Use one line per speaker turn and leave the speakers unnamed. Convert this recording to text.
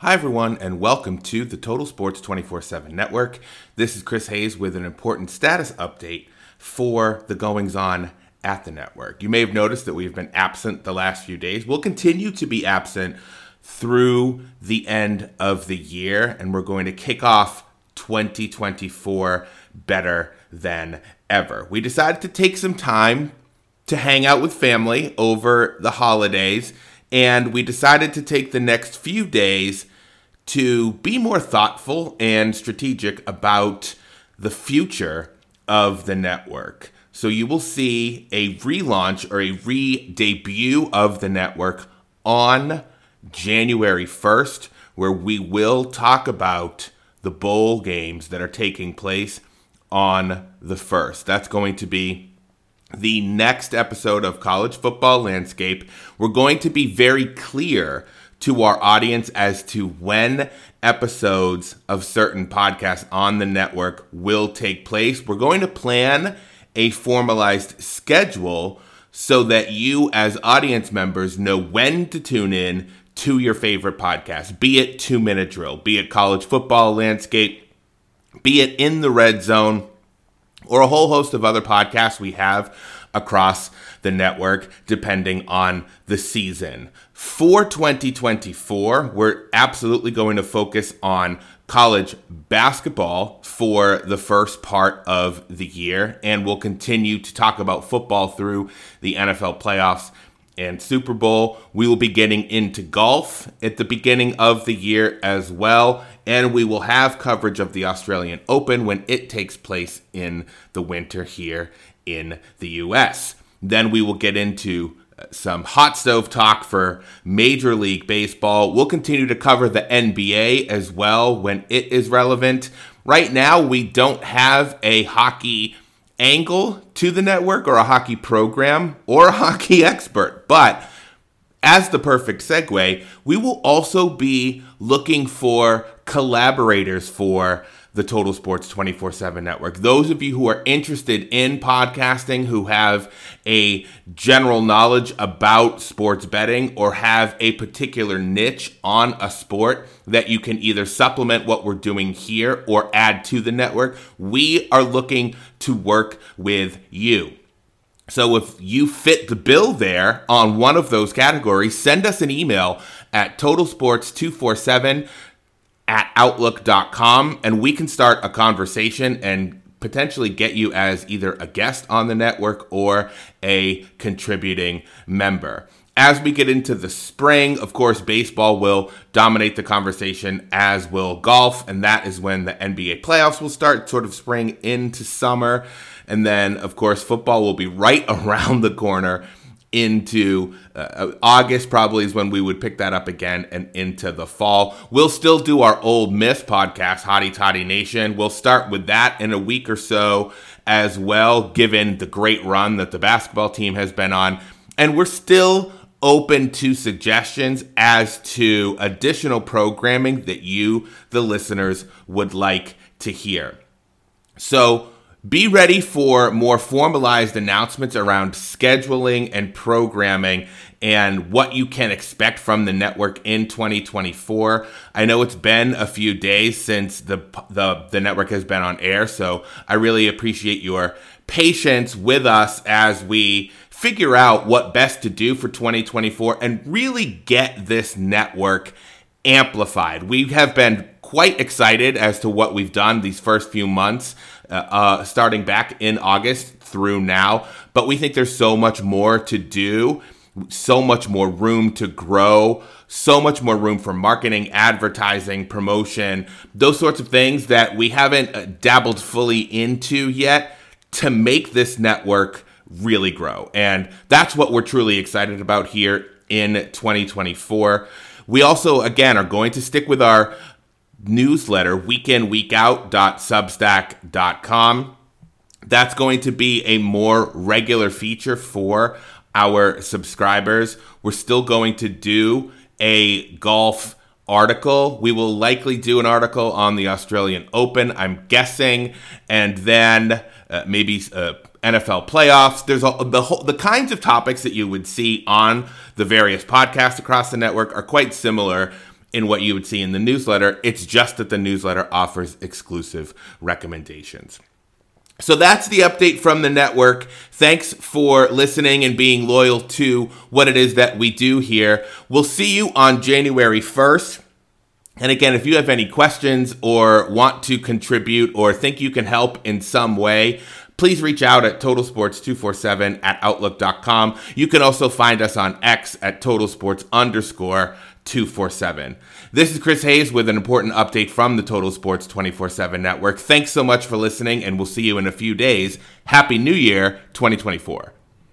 Hi, everyone, and welcome to the Total Sports 24 7 Network. This is Chris Hayes with an important status update for the goings on at the network. You may have noticed that we've been absent the last few days. We'll continue to be absent through the end of the year, and we're going to kick off 2024 better than ever. We decided to take some time to hang out with family over the holidays, and we decided to take the next few days to be more thoughtful and strategic about the future of the network. So you will see a relaunch or a re debut of the network on January 1st, where we will talk about the bowl games that are taking place on the 1st. That's going to be the next episode of College Football Landscape. We're going to be very clear to our audience as to when episodes of certain podcasts on the network will take place. We're going to plan a formalized schedule so that you, as audience members, know when to tune in to your favorite podcast, be it Two Minute Drill, be it College Football Landscape, be it In the Red Zone, or a whole host of other podcasts we have across the network, depending on the season. For 2024, we're absolutely going to focus on college basketball for the first part of the year, and we'll continue to talk about football through the NFL playoffs and Super Bowl. We will be getting into golf at the beginning of the year as well, and we will have coverage of the Australian Open when it takes place in the winter here in the US. Then we will get into uh, some hot stove talk for Major League Baseball. We'll continue to cover the NBA as well when it is relevant. Right now, we don't have a hockey angle to the network or a hockey program or a hockey expert, but as the perfect segue, we will also be looking for collaborators for the Total Sports 24 7 network. Those of you who are interested in podcasting, who have a general knowledge about sports betting or have a particular niche on a sport that you can either supplement what we're doing here or add to the network, we are looking to work with you. So if you fit the bill there on one of those categories, send us an email at totalsports247 at outlook.com and we can start a conversation and potentially get you as either a guest on the network or a contributing member. As we get into the spring, of course, baseball will dominate the conversation, as will golf, and that is when the NBA playoffs will start, sort of spring into summer. And then, of course, football will be right around the corner into uh, August, probably is when we would pick that up again and into the fall. We'll still do our Ole Miss podcast, Hottie Toddy Nation. We'll start with that in a week or so as well, given the great run that the basketball team has been on. And we're still open to suggestions as to additional programming that you, the listeners, would like to hear. So, be ready for more formalized announcements around scheduling and programming and what you can expect from the network in 2024. I know it's been a few days since the the, the network has been on air, so I really appreciate your patience with us as we figure out what best to do for 2024 and really get this network amplified. We have been quite excited as to what we've done these first few months, uh, uh, starting back in August through now. But we think there's so much more to do, so much more room to grow, so much more room for marketing, advertising, promotion, those sorts of things that we haven't uh, dabbled fully into yet to make this network really grow. And that's what we're truly excited about here in 2024. We also, again, are going to stick with our newsletter, weekinweekout.substack.com. That's going to be a more regular feature for our subscribers. We're still going to do a golf article. We will likely do an article on the Australian Open, I'm guessing, and then uh, maybe uh, NFL playoffs. There's a, the whole, the kinds of topics that you would see on the various podcasts across the network are quite similar in what you would see in the newsletter. It's just that the newsletter offers exclusive recommendations. So that's the update from the network. Thanks for listening and being loyal to what it is that we do here. We'll see you on January 1st. And again, if you have any questions or want to contribute or think you can help in some way, please reach out at totalsports247 at outlook.com. You can also find us on X at totalsports underscore 247. This is Chris Hayes with an important update from the Total Sports 24 7 network. Thanks so much for listening, and we'll see you in a few days. Happy New Year 2024.